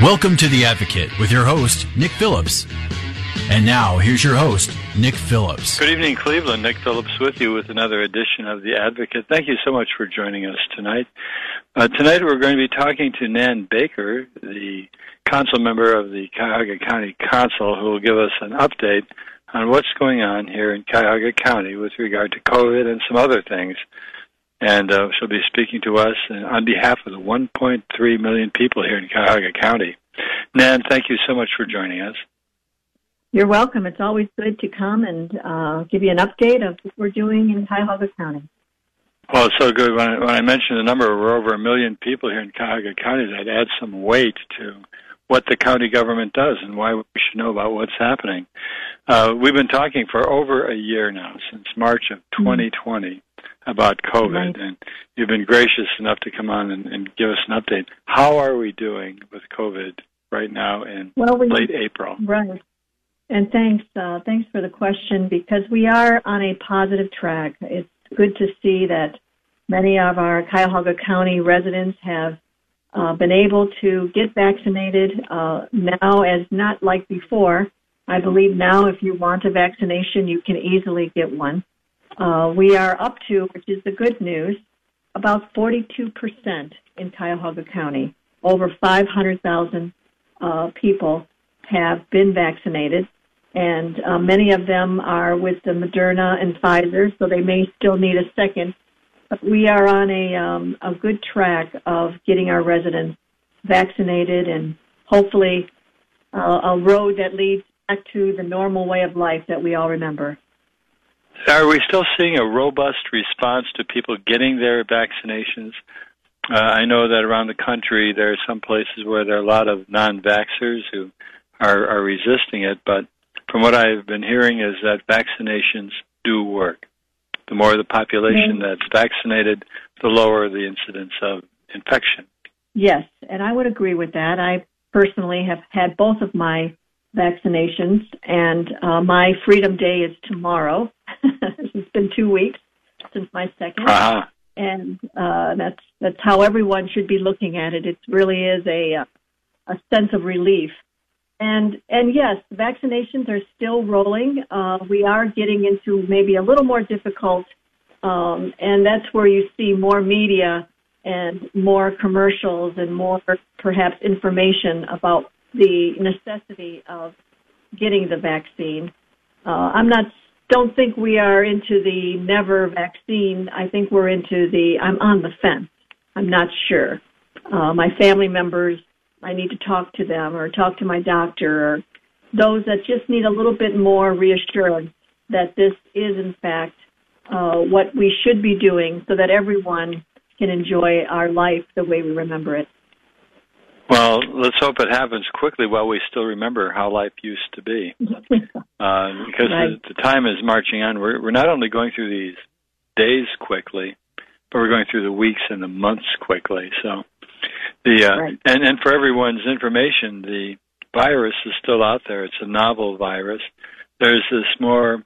Welcome to The Advocate with your host, Nick Phillips. And now, here's your host, Nick Phillips. Good evening, Cleveland. Nick Phillips with you with another edition of The Advocate. Thank you so much for joining us tonight. Uh, tonight, we're going to be talking to Nan Baker, the council member of the Cuyahoga County Council, who will give us an update on what's going on here in Cuyahoga County with regard to COVID and some other things and uh, she'll be speaking to us on behalf of the 1.3 million people here in Cuyahoga County. Nan, thank you so much for joining us. You're welcome. It's always good to come and uh, give you an update of what we're doing in Cuyahoga County. Well, it's so good. When I, when I mentioned the number, we're over a million people here in Cuyahoga County. That adds some weight to what the county government does and why we should know about what's happening. Uh, we've been talking for over a year now, since March of 2020. Mm-hmm about COVID, right. and you've been gracious enough to come on and, and, give us an update. How are we doing with COVID right now in well, we, late April? Right. And thanks, uh, thanks for the question because we are on a positive track. It's good to see that many of our Cuyahoga County residents have uh, been able to get vaccinated uh, now, as not like before. I believe now, if you want a vaccination, you can easily get one. Uh, we are up to, which is the good news, about 42% in Cuyahoga County. Over 500,000 uh, people have been vaccinated, and uh, many of them are with the Moderna and Pfizer, so they may still need a second. But we are on a, um, a good track of getting our residents vaccinated and hopefully uh, a road that leads back to the normal way of life that we all remember. Are we still seeing a robust response to people getting their vaccinations? Uh, I know that around the country there are some places where there are a lot of non-vaxxers who are, are resisting it, but from what I've been hearing is that vaccinations do work. The more the population that's vaccinated, the lower the incidence of infection. Yes, and I would agree with that. I personally have had both of my vaccinations, and uh, my Freedom Day is tomorrow. been two weeks since my 2nd uh-huh. and uh, that's that's how everyone should be looking at it. It really is a a sense of relief. And and yes, vaccinations are still rolling. Uh, we are getting into maybe a little more difficult, um, and that's where you see more media and more commercials and more perhaps information about the necessity of getting the vaccine. Uh, I'm not don't think we are into the never vaccine. I think we're into the I'm on the fence. I'm not sure. Uh, my family members, I need to talk to them or talk to my doctor or those that just need a little bit more reassurance that this is in fact uh, what we should be doing so that everyone can enjoy our life the way we remember it. Well, let's hope it happens quickly while we still remember how life used to be. Uh, because right. the, the time is marching on. We're, we're not only going through these days quickly, but we're going through the weeks and the months quickly. So, the uh, right. and and for everyone's information, the virus is still out there. It's a novel virus. There's this more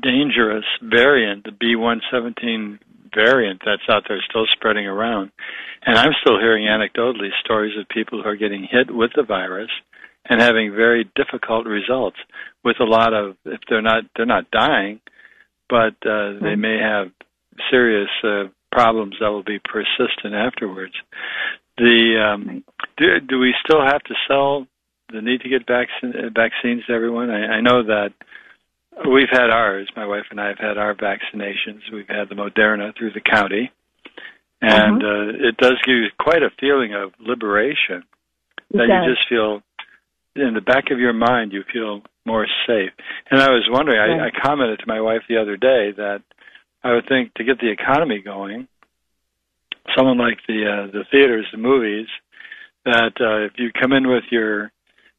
dangerous variant, the B117 variant that's out there still spreading around. And I'm still hearing anecdotally stories of people who are getting hit with the virus and having very difficult results with a lot of if they're not they're not dying, but uh, they may have serious uh, problems that will be persistent afterwards. The um, do, do we still have to sell the need to get vaccine, vaccines to everyone? I, I know that We've had ours. My wife and I have had our vaccinations. We've had the Moderna through the county, and uh-huh. uh, it does give you quite a feeling of liberation. That you just feel in the back of your mind, you feel more safe. And I was wondering. I, I commented to my wife the other day that I would think to get the economy going, someone like the uh, the theaters, the movies, that uh, if you come in with your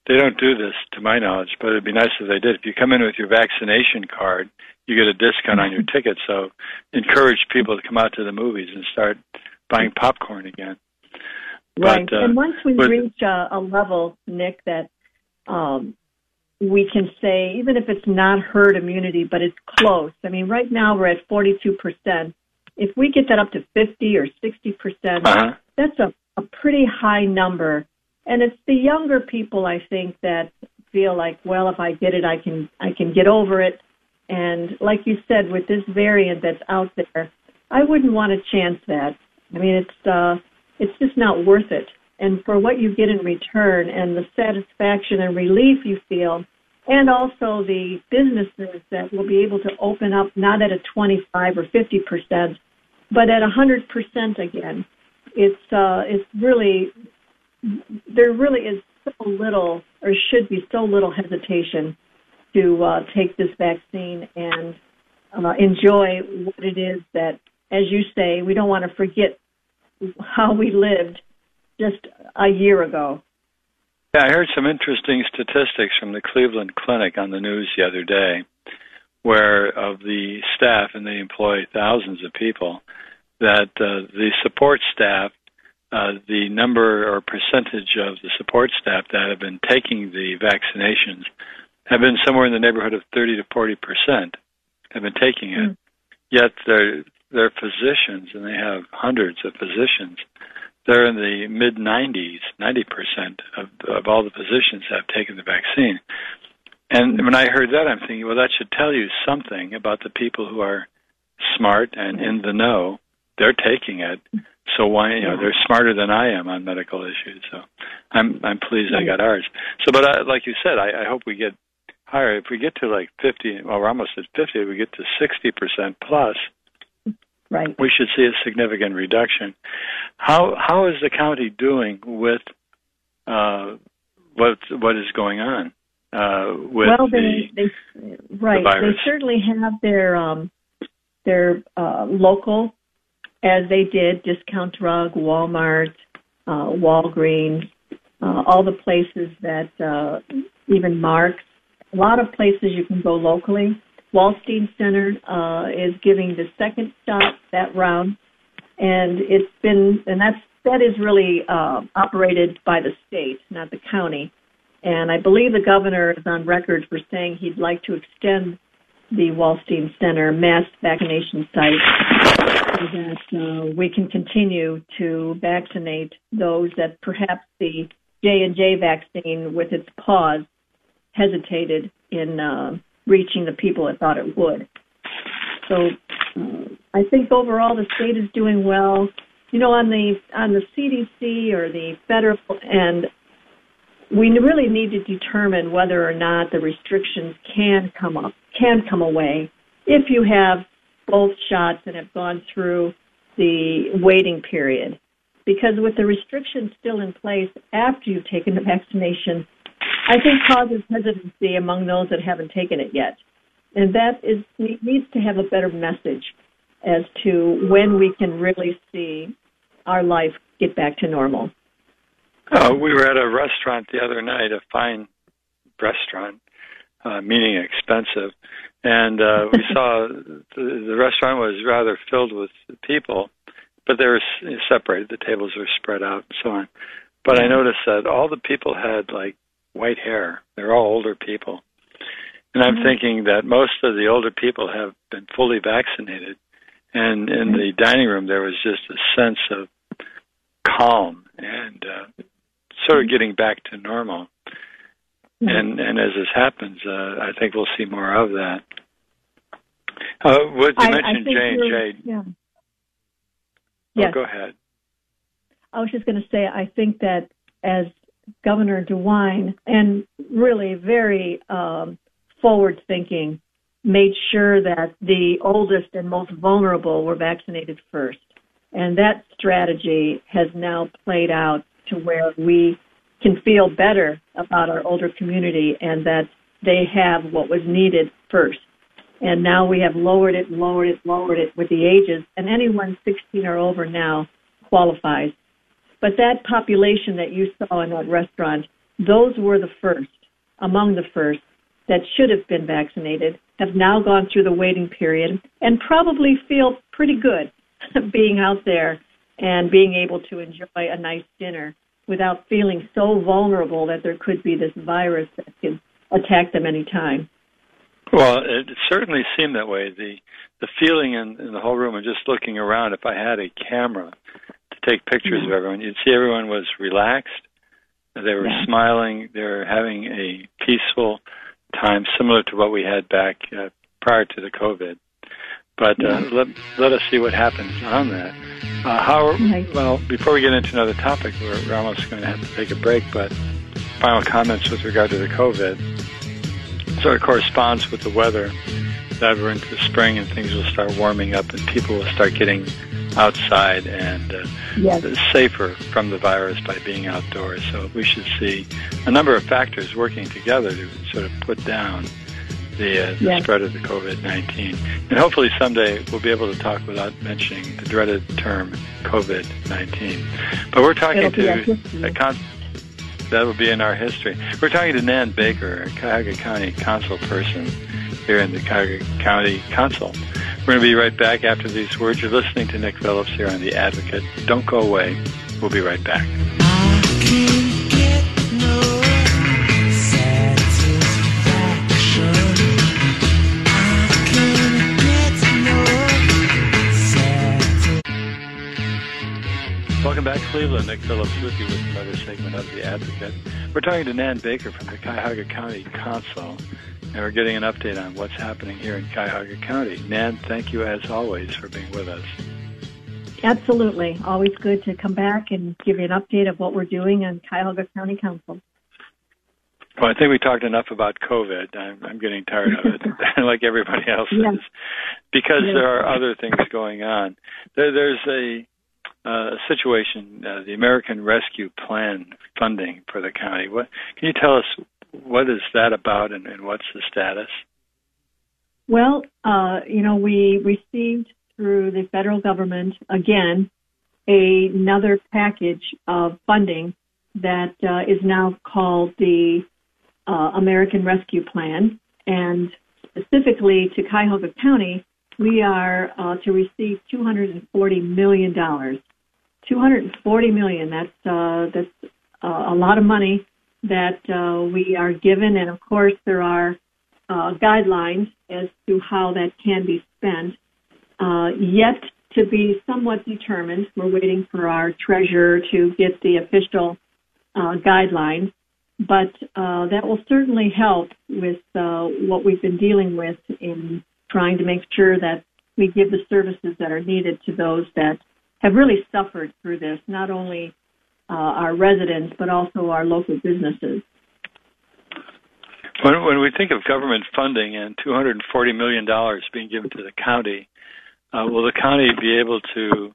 they don't do this to my knowledge, but it'd be nice if they did. If you come in with your vaccination card, you get a discount on your ticket. So encourage people to come out to the movies and start buying popcorn again. Right. But, uh, and once we but, reach a, a level, Nick, that um, we can say, even if it's not herd immunity, but it's close. I mean, right now we're at 42%. If we get that up to 50 or 60%, uh-huh. that's a, a pretty high number. And it's the younger people, I think, that feel like, well, if I get it, I can, I can get over it. And like you said, with this variant that's out there, I wouldn't want to chance that. I mean, it's, uh, it's just not worth it. And for what you get in return and the satisfaction and relief you feel, and also the businesses that will be able to open up not at a 25 or 50 percent, but at 100 percent again. It's uh, it's really there really is so little or should be so little hesitation to uh, take this vaccine and uh, enjoy what it is that, as you say, we don't want to forget how we lived just a year ago. Yeah, I heard some interesting statistics from the Cleveland Clinic on the news the other day, where of the staff, and they employ thousands of people, that uh, the support staff, uh, the number or percentage of the support staff that have been taking the vaccinations have been somewhere in the neighborhood of 30 to 40 percent have been taking it. Mm. Yet they're they're physicians, and they have hundreds of physicians they're in the mid 90s, 90% of, of all the physicians have taken the vaccine. And when I heard that, I'm thinking, well, that should tell you something about the people who are smart and in the know. They're taking it, so why? You know, they're smarter than I am on medical issues. So I'm I'm pleased I got ours. So, but I, like you said, I, I hope we get higher. If we get to like 50, well, we're almost at 50. If we get to 60 percent plus, Right. We should see a significant reduction. How how is the county doing with uh, what what is going on uh, with well, they, the, they, right. The they certainly have their um, their uh, local, as they did, discount drug, Walmart, uh, Walgreens, uh, all the places that uh, even Marc's. A lot of places you can go locally. Wolstein Center uh, is giving the second shot that round, and it's been and that's that is really uh, operated by the state, not the county. And I believe the governor is on record for saying he'd like to extend the Wolstein Center mass vaccination site that uh, we can continue to vaccinate those that perhaps the J and J vaccine, with its pause, hesitated in uh, reaching the people it thought it would. So uh, I think overall the state is doing well. You know, on the on the CDC or the federal and we really need to determine whether or not the restrictions can come up can come away if you have both shots and have gone through the waiting period. Because with the restrictions still in place after you've taken the vaccination, I think causes hesitancy among those that haven't taken it yet. And that is needs to have a better message as to when we can really see our life get back to normal. Uh, we were at a restaurant the other night, a fine restaurant, uh, meaning expensive, and uh, we saw the, the restaurant was rather filled with people, but they were separated. The tables were spread out and so on. But I noticed that all the people had like white hair. They're all older people. And I'm mm-hmm. thinking that most of the older people have been fully vaccinated. And in mm-hmm. the dining room, there was just a sense of calm and uh, sort of mm-hmm. getting back to normal. Mm-hmm. And and as this happens, uh, I think we'll see more of that. Uh, what you I, mentioned J and J. Yeah. Oh, go ahead. I was just going to say, I think that as Governor DeWine, and really very um, forward thinking, made sure that the oldest and most vulnerable were vaccinated first. And that strategy has now played out to where we can feel better about our older community and that they have what was needed first. And now we have lowered it, lowered it, lowered it with the ages. And anyone 16 or over now qualifies. But that population that you saw in that restaurant, those were the first, among the first, that should have been vaccinated, have now gone through the waiting period, and probably feel pretty good being out there and being able to enjoy a nice dinner without feeling so vulnerable that there could be this virus that could attack them anytime. Well, it certainly seemed that way. The the feeling in, in the whole room and just looking around, if I had a camera to take pictures mm-hmm. of everyone, you'd see everyone was relaxed. They were yeah. smiling. They were having a peaceful time, similar to what we had back uh, prior to the COVID. But uh, let let us see what happens on that. Uh, how well before we get into another topic, we're, we're almost going to have to take a break. But final comments with regard to the COVID sort of corresponds with the weather that we're into the spring and things will start warming up and people will start getting outside and uh, yes. safer from the virus by being outdoors. So we should see a number of factors working together to sort of put down the, uh, the yes. spread of the COVID-19. And hopefully someday we'll be able to talk without mentioning the dreaded term COVID-19. But we're talking to a con- that will be in our history. We're talking to Nan Baker, a Cuyahoga County council person here in the Cuyahoga County Council. We're going to be right back after these words. You're listening to Nick Phillips here on The Advocate. Don't go away. We'll be right back. Welcome back, Cleveland. Nick Phillips with you with another segment of The Advocate. We're talking to Nan Baker from the Cuyahoga County Council, and we're getting an update on what's happening here in Cuyahoga County. Nan, thank you as always for being with us. Absolutely. Always good to come back and give you an update of what we're doing in Cuyahoga County Council. Well, I think we talked enough about COVID. I'm, I'm getting tired of it, like everybody else yes. is, because yes. there are other things going on. There, there's a uh, situation, uh, the American Rescue Plan funding for the county. What can you tell us? What is that about, and, and what's the status? Well, uh, you know, we received through the federal government again a, another package of funding that uh, is now called the uh, American Rescue Plan, and specifically to Cuyahoga County, we are uh, to receive 240 million dollars 240 million. That's uh, that's uh, a lot of money that uh, we are given, and of course there are uh, guidelines as to how that can be spent. Uh, yet to be somewhat determined. We're waiting for our treasurer to get the official uh, guidelines, but that will certainly help with what we've been dealing with in trying to make sure that we give the services that are needed to those that have really suffered through this, not only uh, our residents, but also our local businesses. When, when we think of government funding and $240 million being given to the county, uh, will the county be able to?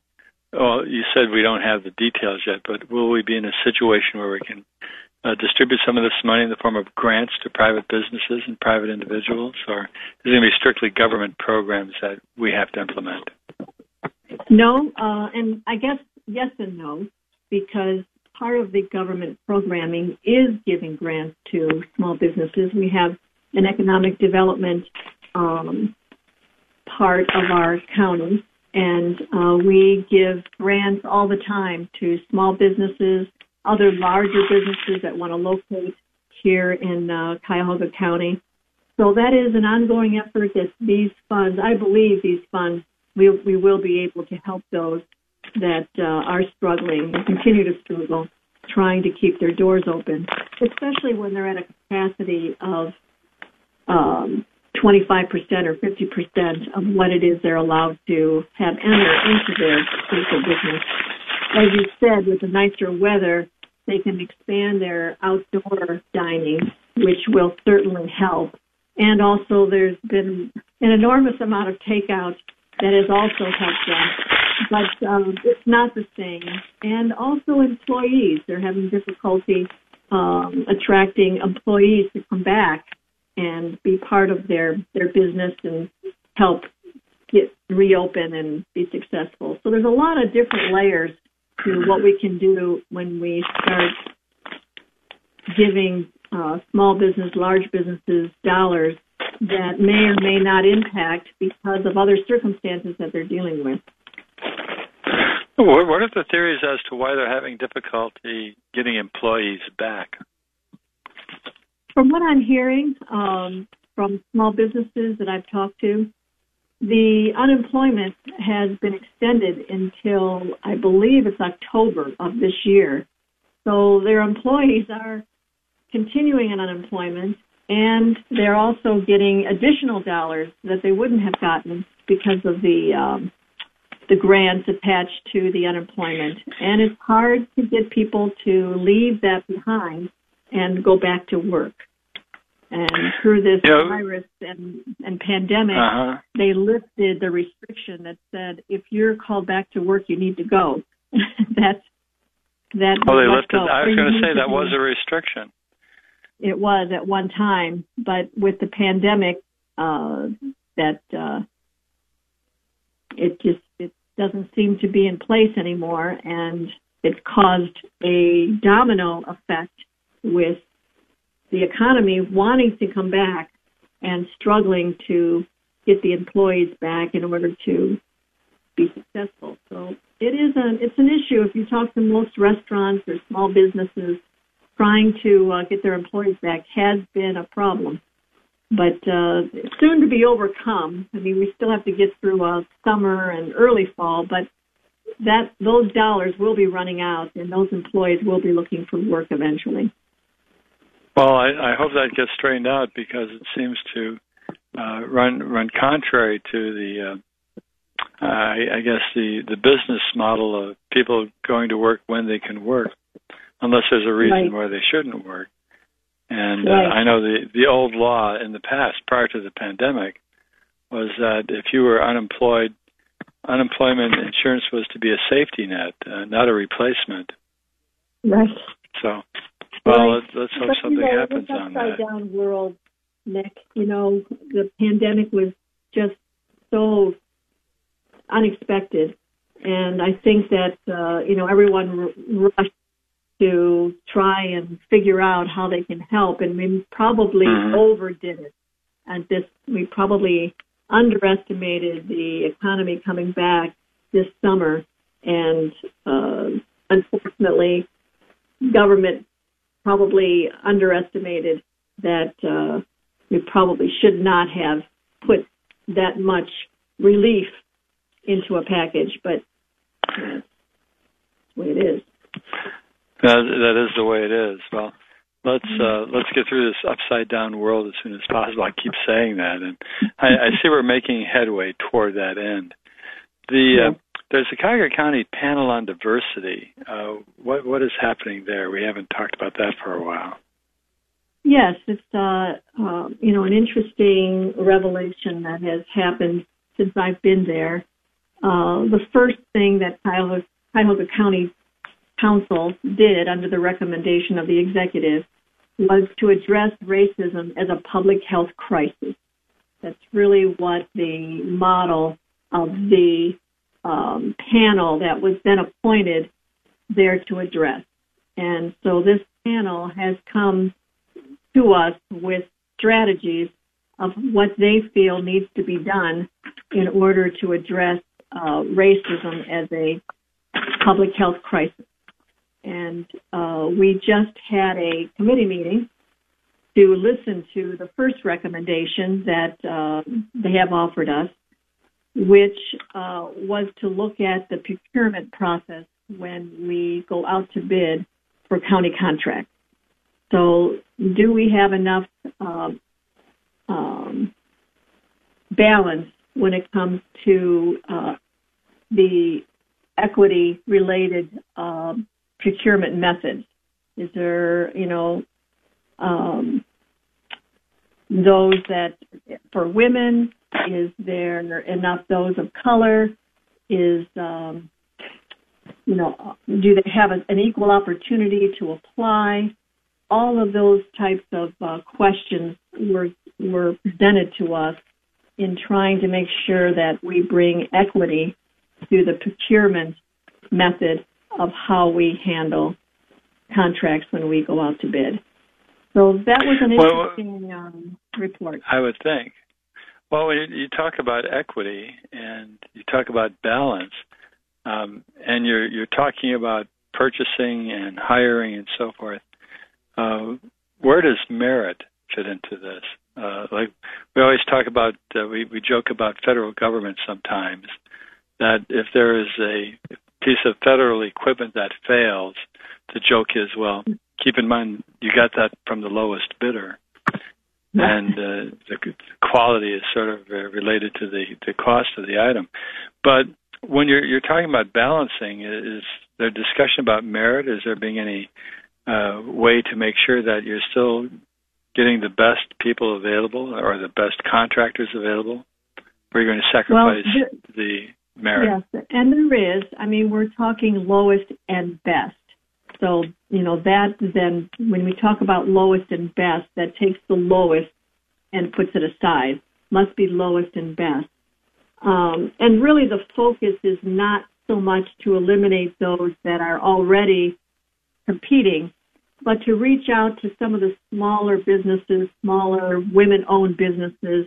Well, you said we don't have the details yet, but will we be in a situation where we can uh, distribute some of this money in the form of grants to private businesses and private individuals, or is it going to be strictly government programs that we have to implement? No, uh, and I guess yes and no, because part of the government programming is giving grants to small businesses. We have an economic development um, part of our county, and uh, we give grants all the time to small businesses, other larger businesses that want to locate here in uh, Cuyahoga County. So that is an ongoing effort that these funds, I believe these funds we, we will be able to help those that uh, are struggling and continue to struggle, trying to keep their doors open, especially when they're at a capacity of um, 25% or 50% of what it is they're allowed to have enter into their business. As you said, with the nicer weather, they can expand their outdoor dining, which will certainly help. And also, there's been an enormous amount of takeout that has also helped them. But um, it's not the same. And also employees, they're having difficulty um, attracting employees to come back and be part of their, their business and help get reopen and be successful. So there's a lot of different layers to what we can do when we start giving uh, small business, large businesses dollars that may or may not impact because of other circumstances that they're dealing with. What are the theories as to why they're having difficulty getting employees back? From what I'm hearing um, from small businesses that I've talked to, the unemployment has been extended until I believe it's October of this year. So their employees are continuing in unemployment and they're also getting additional dollars that they wouldn't have gotten because of the um, the grants attached to the unemployment. And it's hard to get people to leave that behind and go back to work. And through this know, virus and, and pandemic, uh-huh. they lifted the restriction that said if you're called back to work, you need to go. That's that. Oh, they lifted. Go. I was going to say that was a restriction. It was at one time, but with the pandemic, uh, that uh, it just it doesn't seem to be in place anymore, and it caused a domino effect with the economy wanting to come back and struggling to get the employees back in order to be successful. So it is a it's an issue. If you talk to most restaurants or small businesses, trying to uh, get their employees back has been a problem. But uh, soon to be overcome. I mean, we still have to get through uh, summer and early fall, but that those dollars will be running out, and those employees will be looking for work eventually. Well, I, I hope that gets straightened out because it seems to uh, run run contrary to the, uh, uh, I, I guess the the business model of people going to work when they can work, unless there's a reason right. why they shouldn't work. And uh. I know the the old law in the past, prior to the pandemic, was that if you were unemployed, unemployment insurance was to be a safety net, uh, not a replacement. Right. So well, let's, let's hope but, something you know, happens on that. Upside down world, Nick. You know, the pandemic was just so unexpected, and I think that uh, you know everyone r- rushed to try and figure out how they can help, and we probably mm-hmm. overdid it. And this, we probably underestimated the economy coming back this summer, and uh, unfortunately, government probably underestimated that uh, we probably should not have put that much relief into a package, but that's the way it is. That, that is the way it is. Well, let's uh, let's get through this upside down world as soon as possible. I keep saying that, and I, I see we're making headway toward that end. The uh, there's a Cuyahoga County panel on diversity. Uh, what what is happening there? We haven't talked about that for a while. Yes, it's uh, uh, you know an interesting revelation that has happened since I've been there. Uh, the first thing that Cuyahoga, Cuyahoga County Council did under the recommendation of the executive was to address racism as a public health crisis. That's really what the model of the um, panel that was then appointed there to address. And so this panel has come to us with strategies of what they feel needs to be done in order to address uh, racism as a public health crisis. And uh, we just had a committee meeting to listen to the first recommendation that uh, they have offered us which uh, was to look at the procurement process when we go out to bid for county contracts. So, do we have enough uh, um, balance when it comes to uh, the equity related uh, procurement methods? Is there, you know, um, those that for women is there enough those of color? Is um, you know, do they have an equal opportunity to apply? All of those types of uh, questions were were presented to us in trying to make sure that we bring equity to the procurement method of how we handle contracts when we go out to bid. So that was an interesting well, um, report. I would think. Well, when you, talk about equity and you talk about balance, um, and you're you're talking about purchasing and hiring and so forth, uh, where does merit fit into this? Uh, like we always talk about, uh, we we joke about federal government sometimes that if there is a piece of federal equipment that fails, the joke is, well, keep in mind you got that from the lowest bidder, and uh, the quality is sort of uh, related to the the cost of the item. But when you're you're talking about balancing, is there discussion about merit? Is there being any uh, way to make sure that you're still getting the best people available or the best contractors available? Or are you going to sacrifice well, the, the merit? Yes, and there is. I mean, we're talking lowest and best. So, you know, that then, when we talk about lowest and best, that takes the lowest and puts it aside. Must be lowest and best. Um, and really the focus is not so much to eliminate those that are already competing, but to reach out to some of the smaller businesses, smaller women owned businesses,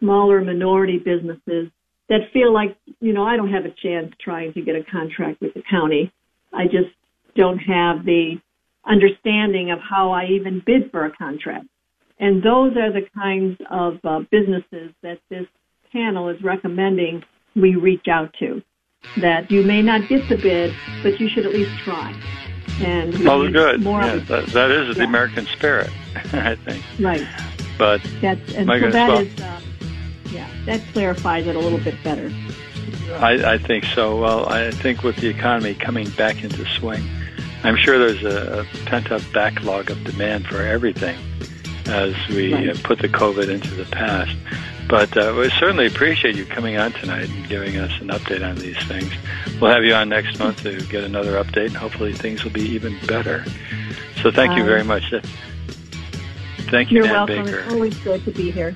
smaller minority businesses that feel like, you know, I don't have a chance trying to get a contract with the county. I just don't have the understanding of how I even bid for a contract. And those are the kinds of uh, businesses that this panel is recommending we reach out to. That you may not get the bid, but you should at least try. And oh, good. More yeah, that, that is yeah. the American spirit, I think. Right. But that's and so that well, is, uh, yeah, that clarifies it a little bit better. I, I think so. Well, I think with the economy coming back into swing, I'm sure there's a, a pent up backlog of demand for everything as we right. put the COVID into the past. But uh, we certainly appreciate you coming on tonight and giving us an update on these things. We'll have you on next month to get another update, and hopefully things will be even better. So thank you very much. Thank you, You're welcome. Baker. It's always good to be here.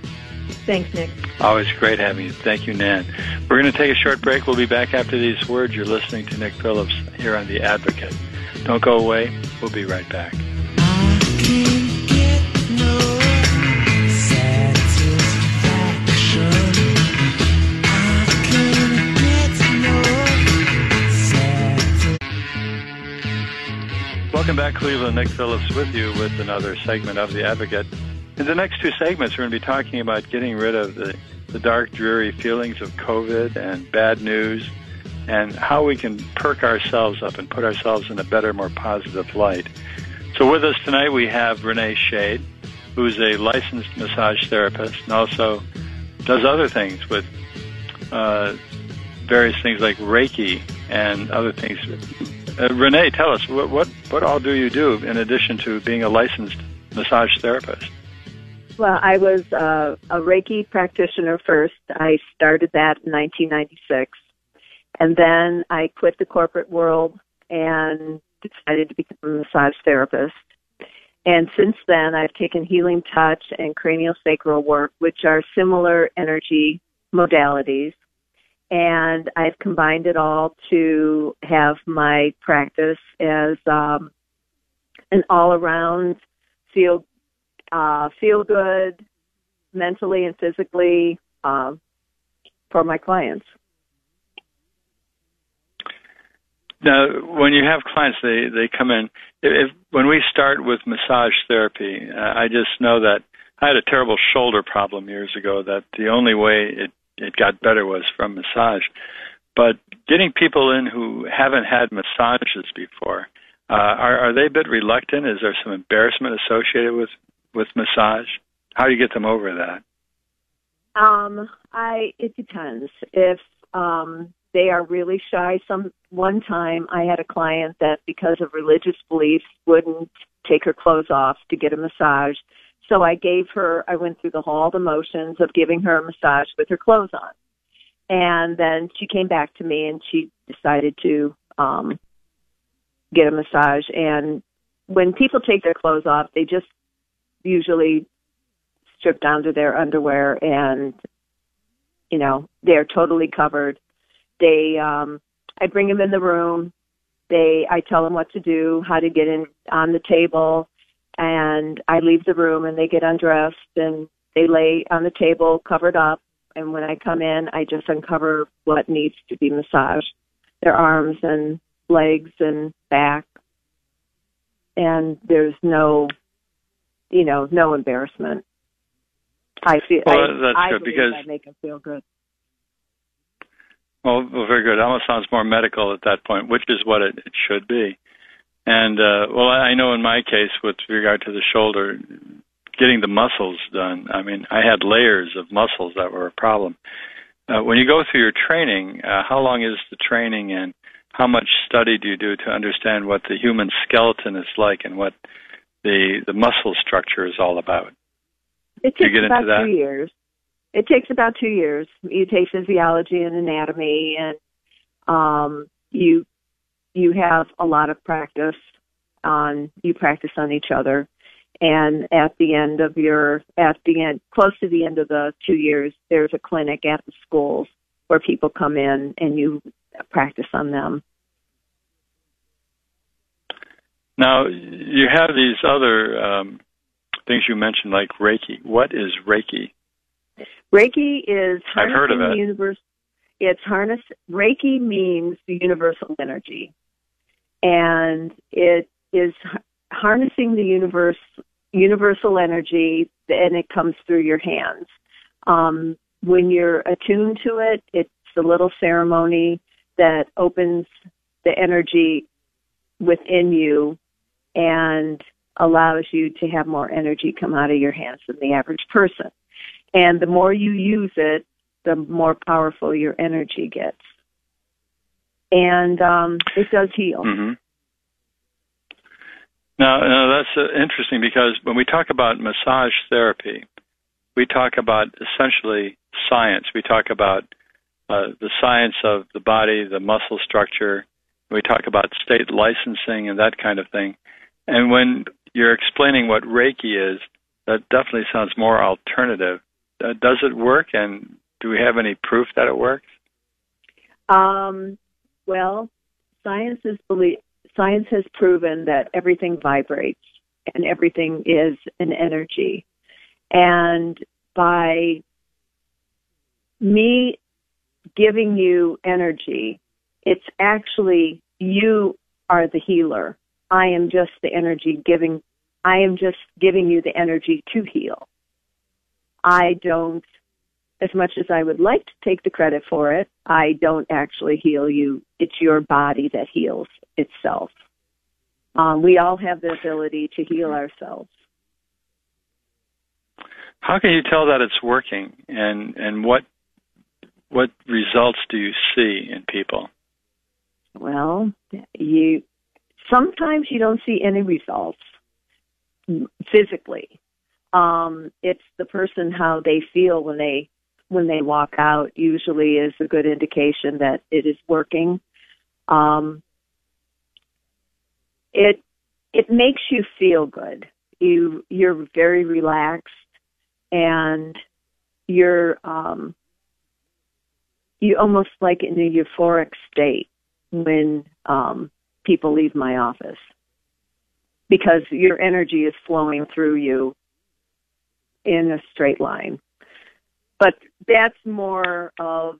Thanks, Nick. Always great having you. Thank you, Nan. We're going to take a short break. We'll be back after these words. You're listening to Nick Phillips here on The Advocate. Don't go away. We'll be right back. Welcome back, Cleveland. Nick Phillips with you with another segment of The Advocate. In the next two segments, we're going to be talking about getting rid of the, the dark, dreary feelings of COVID and bad news and how we can perk ourselves up and put ourselves in a better, more positive light. So with us tonight, we have Renee Shade, who's a licensed massage therapist and also does other things with uh, various things like Reiki and other things uh, Renee, tell us what, what what all do you do in addition to being a licensed massage therapist? Well, I was uh, a Reiki practitioner first. I started that in 1996, and then I quit the corporate world and decided to become a massage therapist. And since then, I've taken healing touch and cranial sacral work, which are similar energy modalities and I've combined it all to have my practice as um, an all-around feel uh, feel good mentally and physically um, for my clients. Now, when you have clients, they they come in. If, when we start with massage therapy, uh, I just know that I had a terrible shoulder problem years ago. That the only way it it got better was from massage. But getting people in who haven't had massages before, uh, are, are they a bit reluctant? Is there some embarrassment associated with with massage? How do you get them over that? Um, I it depends. If um, they are really shy, some one time I had a client that because of religious beliefs wouldn't take her clothes off to get a massage. So I gave her, I went through the whole the motions of giving her a massage with her clothes on. And then she came back to me and she decided to um get a massage and when people take their clothes off, they just usually strip down to their underwear and you know, they're totally covered. They um I bring them in the room they I tell them what to do, how to get in on the table, and I leave the room and they get undressed and they lay on the table covered up and when I come in I just uncover what needs to be massaged. Their arms and legs and back. And there's no you know, no embarrassment. I feel well, I, that's I good because I make them feel good. Well, well, very good. It almost sounds more medical at that point, which is what it, it should be. And uh, well, I know in my case, with regard to the shoulder, getting the muscles done. I mean, I had layers of muscles that were a problem. Uh, when you go through your training, uh, how long is the training, and how much study do you do to understand what the human skeleton is like and what the the muscle structure is all about? It takes get about into that? two years. It takes about two years. You take physiology and anatomy, and um, you you have a lot of practice on. You practice on each other, and at the end of your at the end, close to the end of the two years, there's a clinic at the schools where people come in and you practice on them. Now, you have these other um, things you mentioned, like Reiki. What is Reiki? Reiki is I've heard of it. universe. It's harness. Reiki means the universal energy, and it is harnessing the universe, universal energy, and it comes through your hands. Um, when you're attuned to it, it's a little ceremony that opens the energy within you and allows you to have more energy come out of your hands than the average person. And the more you use it, the more powerful your energy gets. And um, it does heal. Mm-hmm. Now, now that's uh, interesting because when we talk about massage therapy, we talk about essentially science. We talk about uh, the science of the body, the muscle structure. We talk about state licensing and that kind of thing. And when you're explaining what Reiki is, that definitely sounds more alternative. Uh, does it work, and do we have any proof that it works? Um, well, science is belie- science has proven that everything vibrates and everything is an energy. And by me giving you energy, it's actually you are the healer. I am just the energy giving I am just giving you the energy to heal. I don't as much as I would like to take the credit for it, I don't actually heal you. It's your body that heals itself. Um, we all have the ability to heal ourselves. How can you tell that it's working, and and what what results do you see in people? Well, you sometimes you don't see any results physically. Um, it's the person how they feel when they when they walk out usually is a good indication that it is working. Um, it it makes you feel good. You you're very relaxed and you're um, you almost like in a euphoric state when um, people leave my office because your energy is flowing through you in a straight line. But that's more of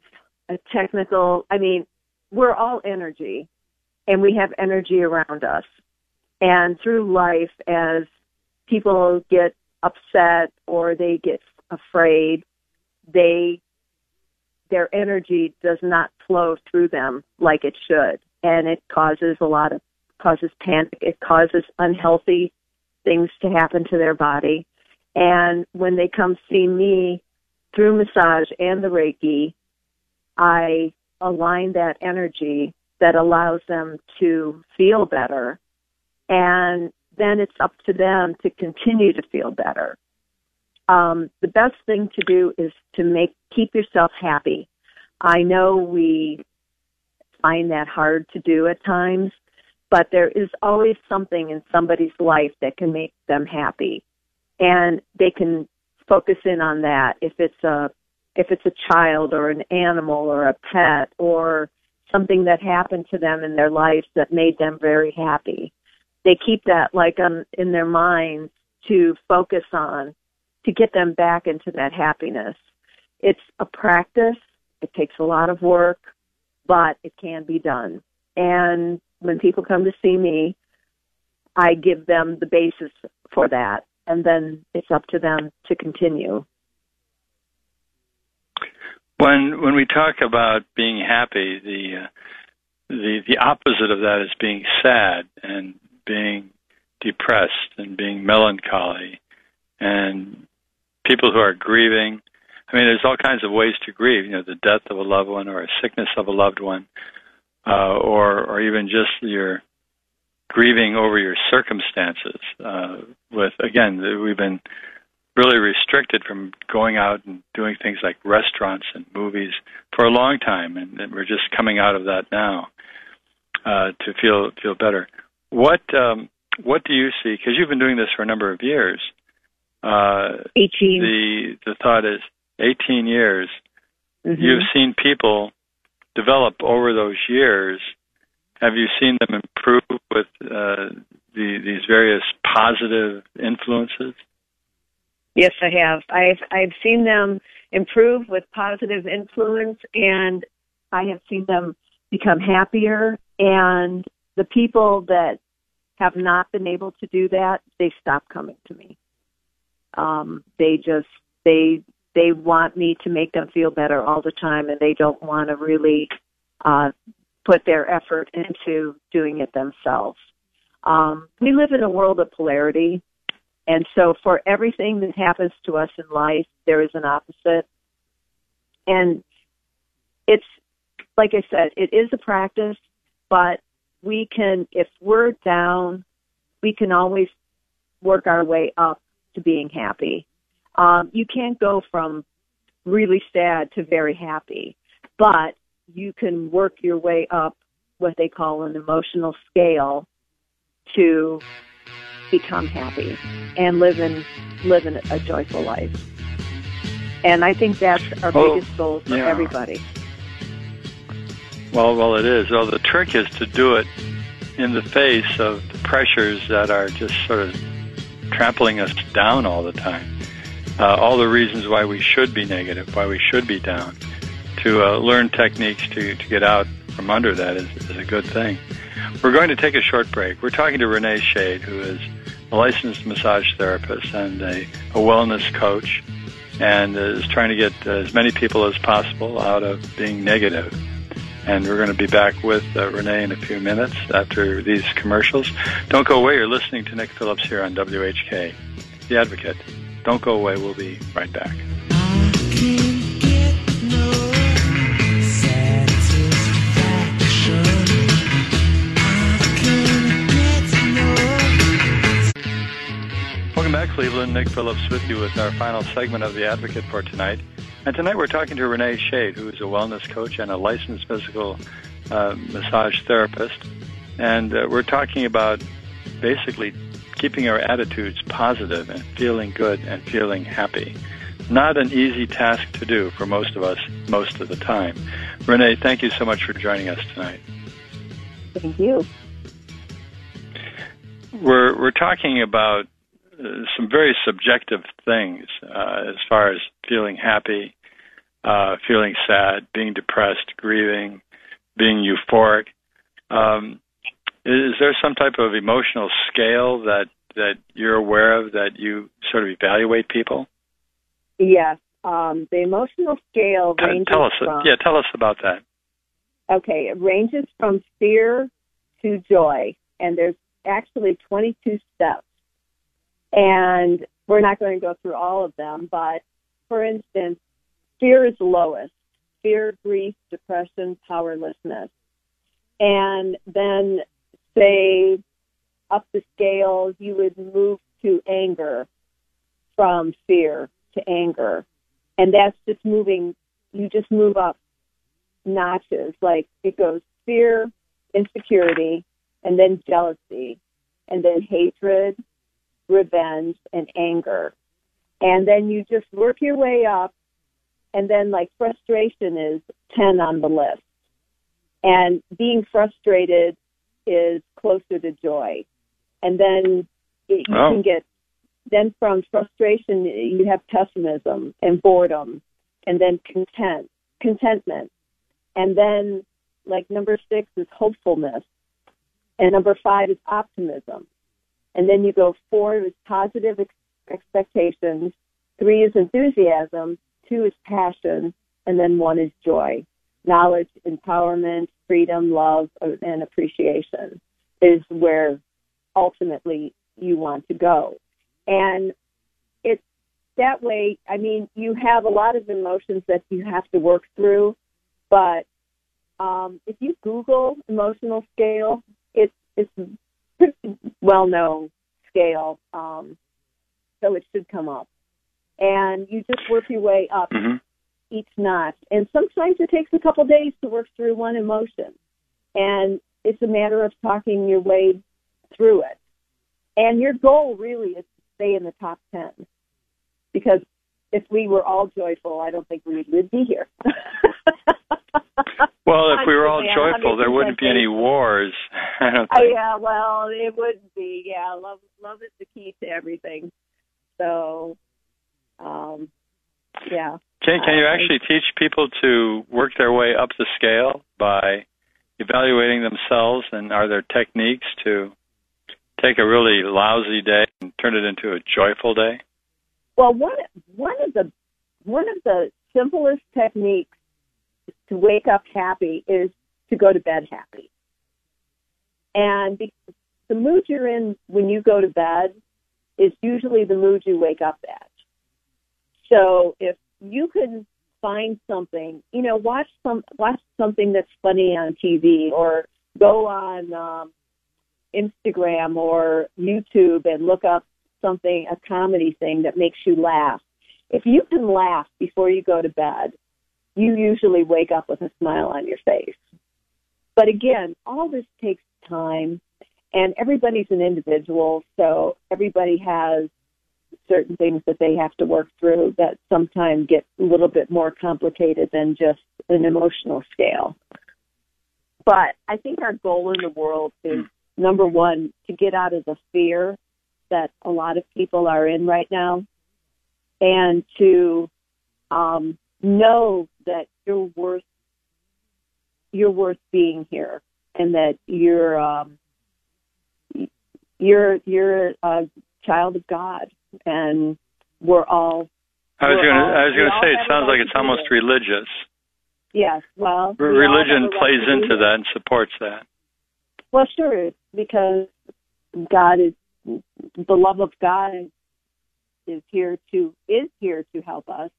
a technical, I mean, we're all energy and we have energy around us. And through life, as people get upset or they get afraid, they their energy does not flow through them like it should, and it causes a lot of causes panic. It causes unhealthy things to happen to their body. And when they come see me through massage and the Reiki, I align that energy that allows them to feel better. And then it's up to them to continue to feel better. Um, the best thing to do is to make keep yourself happy. I know we find that hard to do at times, but there is always something in somebody's life that can make them happy, and they can focus in on that. If it's a if it's a child or an animal or a pet or something that happened to them in their lives that made them very happy. They keep that like um, in their minds to focus on to get them back into that happiness. It's a practice. It takes a lot of work, but it can be done. And when people come to see me, I give them the basis for that, and then it's up to them to continue. When when we talk about being happy, the uh, the the opposite of that is being sad and being depressed and being melancholy and people who are grieving. I mean, there's all kinds of ways to grieve. You know, the death of a loved one or a sickness of a loved one, uh, or or even just your grieving over your circumstances. Uh, with again, we've been really restricted from going out and doing things like restaurants and movies for a long time, and, and we're just coming out of that now uh, to feel feel better. What um, what do you see? Because you've been doing this for a number of years. Uh, 18. The the thought is 18 years. Mm-hmm. You've seen people develop over those years. Have you seen them improve with uh, the, these various positive influences? Yes, I have. I've I've seen them improve with positive influence, and I have seen them become happier. And the people that have not been able to do that, they stop coming to me. Um, they just they they want me to make them feel better all the time, and they don't want to really uh, put their effort into doing it themselves. Um, we live in a world of polarity, and so for everything that happens to us in life, there is an opposite. And it's, like I said, it is a practice, but we can, if we're down, we can always work our way up to being happy. Um, you can't go from really sad to very happy, but you can work your way up what they call an emotional scale to become happy and live in live in a joyful life. And I think that's our oh, biggest goal for yeah. everybody. Well, well, it is. Well, the trick is to do it in the face of the pressures that are just sort of trampling us down all the time. Uh, all the reasons why we should be negative, why we should be down. To uh, learn techniques to, to get out from under that is, is a good thing. We're going to take a short break. We're talking to Renee Shade, who is a licensed massage therapist and a, a wellness coach, and is trying to get as many people as possible out of being negative. And we're going to be back with uh, Renee in a few minutes after these commercials. Don't go away. You're listening to Nick Phillips here on WHK, The Advocate. Don't go away. We'll be right back. Welcome back, Cleveland. Nick Phillips with you with our final segment of The Advocate for tonight. And tonight we're talking to Renee Shade, who is a wellness coach and a licensed physical uh, massage therapist. And uh, we're talking about basically keeping our attitudes positive and feeling good and feeling happy. Not an easy task to do for most of us most of the time. Renee, thank you so much for joining us tonight. Thank you. We're, we're talking about some very subjective things uh, as far as feeling happy, uh, feeling sad, being depressed, grieving, being euphoric. Um, is there some type of emotional scale that that you're aware of that you sort of evaluate people? Yes, um, the emotional scale ranges tell us, from. Yeah, tell us about that. Okay, it ranges from fear to joy, and there's actually 22 steps. And we're not going to go through all of them, but for instance, fear is lowest. Fear, grief, depression, powerlessness. And then say up the scale, you would move to anger from fear to anger. And that's just moving, you just move up notches. Like it goes fear, insecurity, and then jealousy, and then hatred, revenge, and anger. And then you just work your way up, and then like frustration is 10 on the list. And being frustrated is closer to joy. And then it, you Oh. can get, then from frustration, you have pessimism and boredom, and then content, contentment. And then, like, number six is hopefulness. And number five is optimism. And then you go four is positive ex- expectations, three is enthusiasm, two is passion, and then one is joy. Knowledge, empowerment, freedom, love, and appreciation is where ultimately you want to go. And it's that way, I mean, you have a lot of emotions that you have to work through, but um, if you Google emotional scale, it's it's well known scale, um, so it should come up. And you just work your way up hmm each notch. And sometimes it takes a couple days to work through one emotion. And it's a matter of talking your way through it. And your goal really is to stay in the top 10. Because if we were all joyful, I don't think we would be here. Well, if we were all joyful, there wouldn't be any wars. I don't Oh, think. yeah, well, it wouldn't be. Yeah, love love is the key to everything. So, um, yeah. Can can you Uh, actually teach people to work their way up the scale by evaluating themselves? And are there techniques to take a really lousy day and turn it into a joyful day? Well, one one of the one of the simplest techniques to wake up happy is to go to bed happy. And the, the mood you're in when you go to bed is usually the mood you wake up at. So if you can find something, you know, watch some watch something that's funny on TV or go on um, Instagram or YouTube and look up something a comedy thing that makes you laugh. If you can laugh before you go to bed, you usually wake up with a smile on your face. But again, all this takes time and everybody's an individual, so everybody has certain things that they have to work through that sometimes get a little bit more complicated than just an emotional scale. But I think our goal in the world is number one, to get out of the fear that a lot of people are in right now and to um, know that you're worth you're worth being here and that you're um, you're you're a child of God and we're all I was going to I was going to say it sounds like it's almost this. religious. yes well we all Religion right plays into that and supports that. Well, sure, because God is the love of God is here to is here to help us,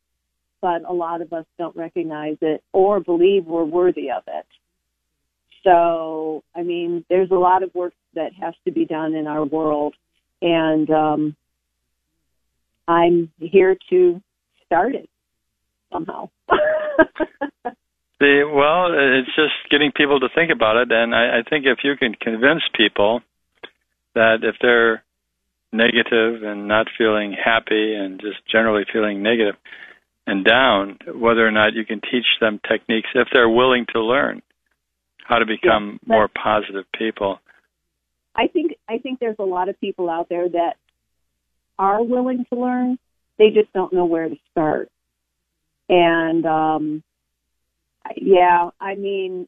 but a lot of us don't recognize it or believe we're worthy of it. So, I mean, there's a lot of work that has to be done in our world, and um, I'm here to start it somehow. The, well, it's just getting people to think about it, and I, I think if you can convince people that if they're negative and not feeling happy and just generally feeling negative and down, whether or not you can teach them techniques if they're willing to learn how to become but- more positive people. I think I think there's a lot of people out there that are willing to learn. They just don't know where to start. And um yeah, I mean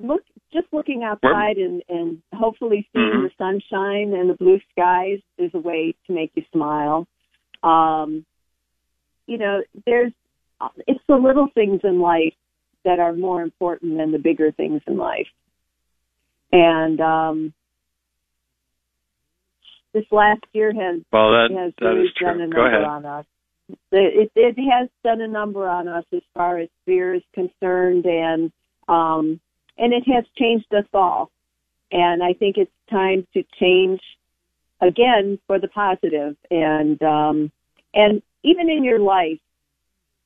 look just looking outside and, and hopefully seeing Mhm. the sunshine and the blue skies is a way to make you smile. Um you know, there's it's the little things in life that are more important than the bigger things in life. And um this last year has Well, that has that really done a number on us. It, it it has done a number on us as far as fear is concerned, and um, and it has changed us all. And I think it's time to change again for the positive, and um, and even in your life,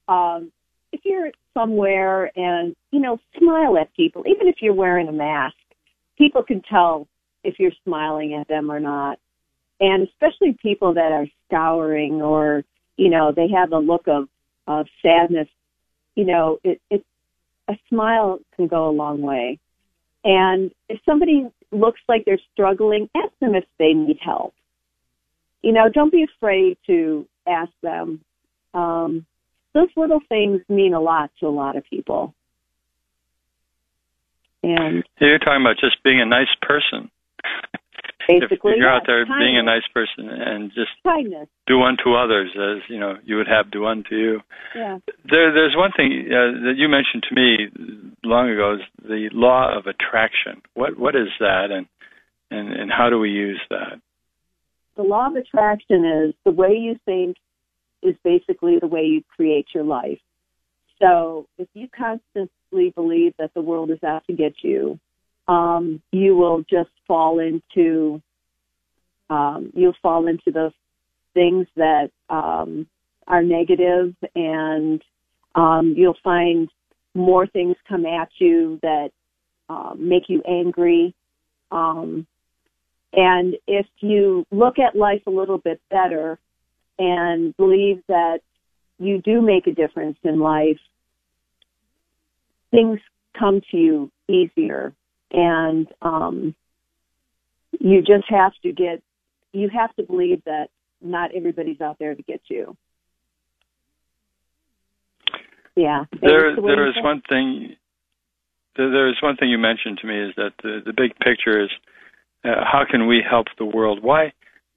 um, if you're somewhere and you know smile at people, even if you're wearing a mask, people can tell if you're smiling at them or not and especially people that are scouring or you know they have a look of of sadness you know it, it's a smile can go a long way. And if somebody looks like they're struggling, ask them if they need help. You know, don't be afraid to ask them. Um, those little things mean a lot to a lot of people. And you're talking about just being a nice person. Basically, if you're out there kindness. being a nice person and just kindness. do unto others as you know you would have do unto you. Yeah. There, there's one thing uh, that you mentioned to me long ago is the law of attraction. What what is that, and and and how do we use that? The law of attraction is the way you think is basically the way you create your life. So if you constantly believe that the world is out to get you, um, you will just fall into um, you'll fall into those things that um, are negative, and um, you'll find more things come at you that um, make you angry. Um, and if you look at life a little bit better and believe that you do make a difference in life, things come to you easier and um, you just have to get you have to believe that not everybody's out there to get you yeah There, the there to one thing. There, there is one thing you mentioned to me is that the the big picture is uh, how can we help the world? Why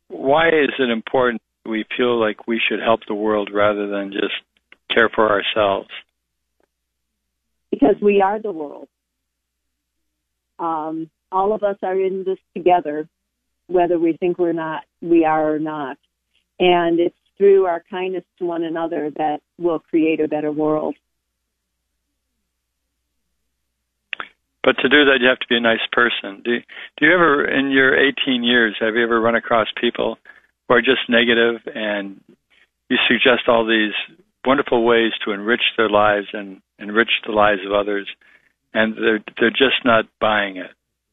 why is it important we feel like we should help the world rather than just care for ourselves? because we are the world um, all of us are in this together whether we think we're not we are or not. And it's through our kindness to one another that we'll create a better world. But to do that, you have to be a nice person. Do do you ever, in your 18 years, have you ever run across people who are just negative, and you suggest all these wonderful ways to enrich their lives and enrich the lives of others, and they're they're just not buying it.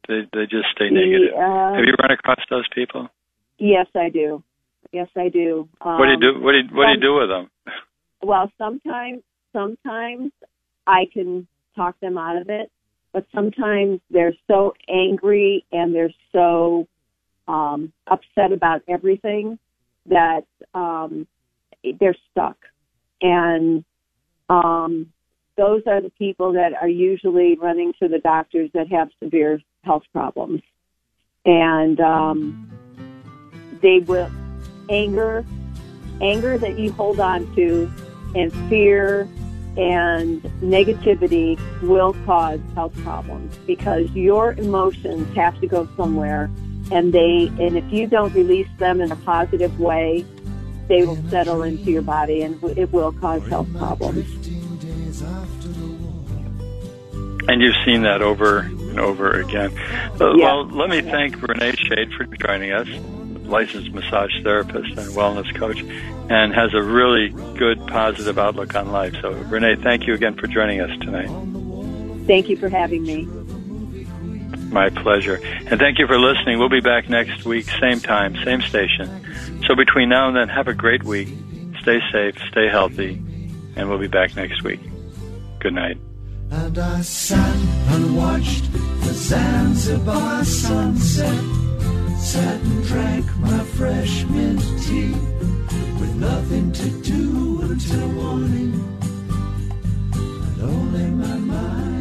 They they just stay negative. Uh, Have you run across those people? yes i do yes i do um, What do you do? What do you, what do you do with them? well sometimes sometimes i can talk them out of it but sometimes they're so angry and they're so um upset about everything that um they're stuck and um those are the people that are usually running to the doctors that have severe health problems. And um they will anger anger that you hold on to and fear and negativity will cause health problems because your emotions have to go somewhere and they and if you don't release them in a positive way they will settle into your body and it will cause health problems And you've seen that over and over again. Uh, Yeah. Well, let me thank Renee Shade for joining us, licensed massage therapist and wellness coach, and has a really good, positive outlook on life. So, Renee, thank you again for joining us tonight. thank you for having me My pleasure. And thank you for listening. We'll be back next week, same time, same station. So, between now and then, have a great week. Stay safe, stay healthy, and we'll be back next week. Good night. And I sat and watched the Zanzibar sunset. Sat and drank my fresh mint tea with nothing to do until morning. And only my mind.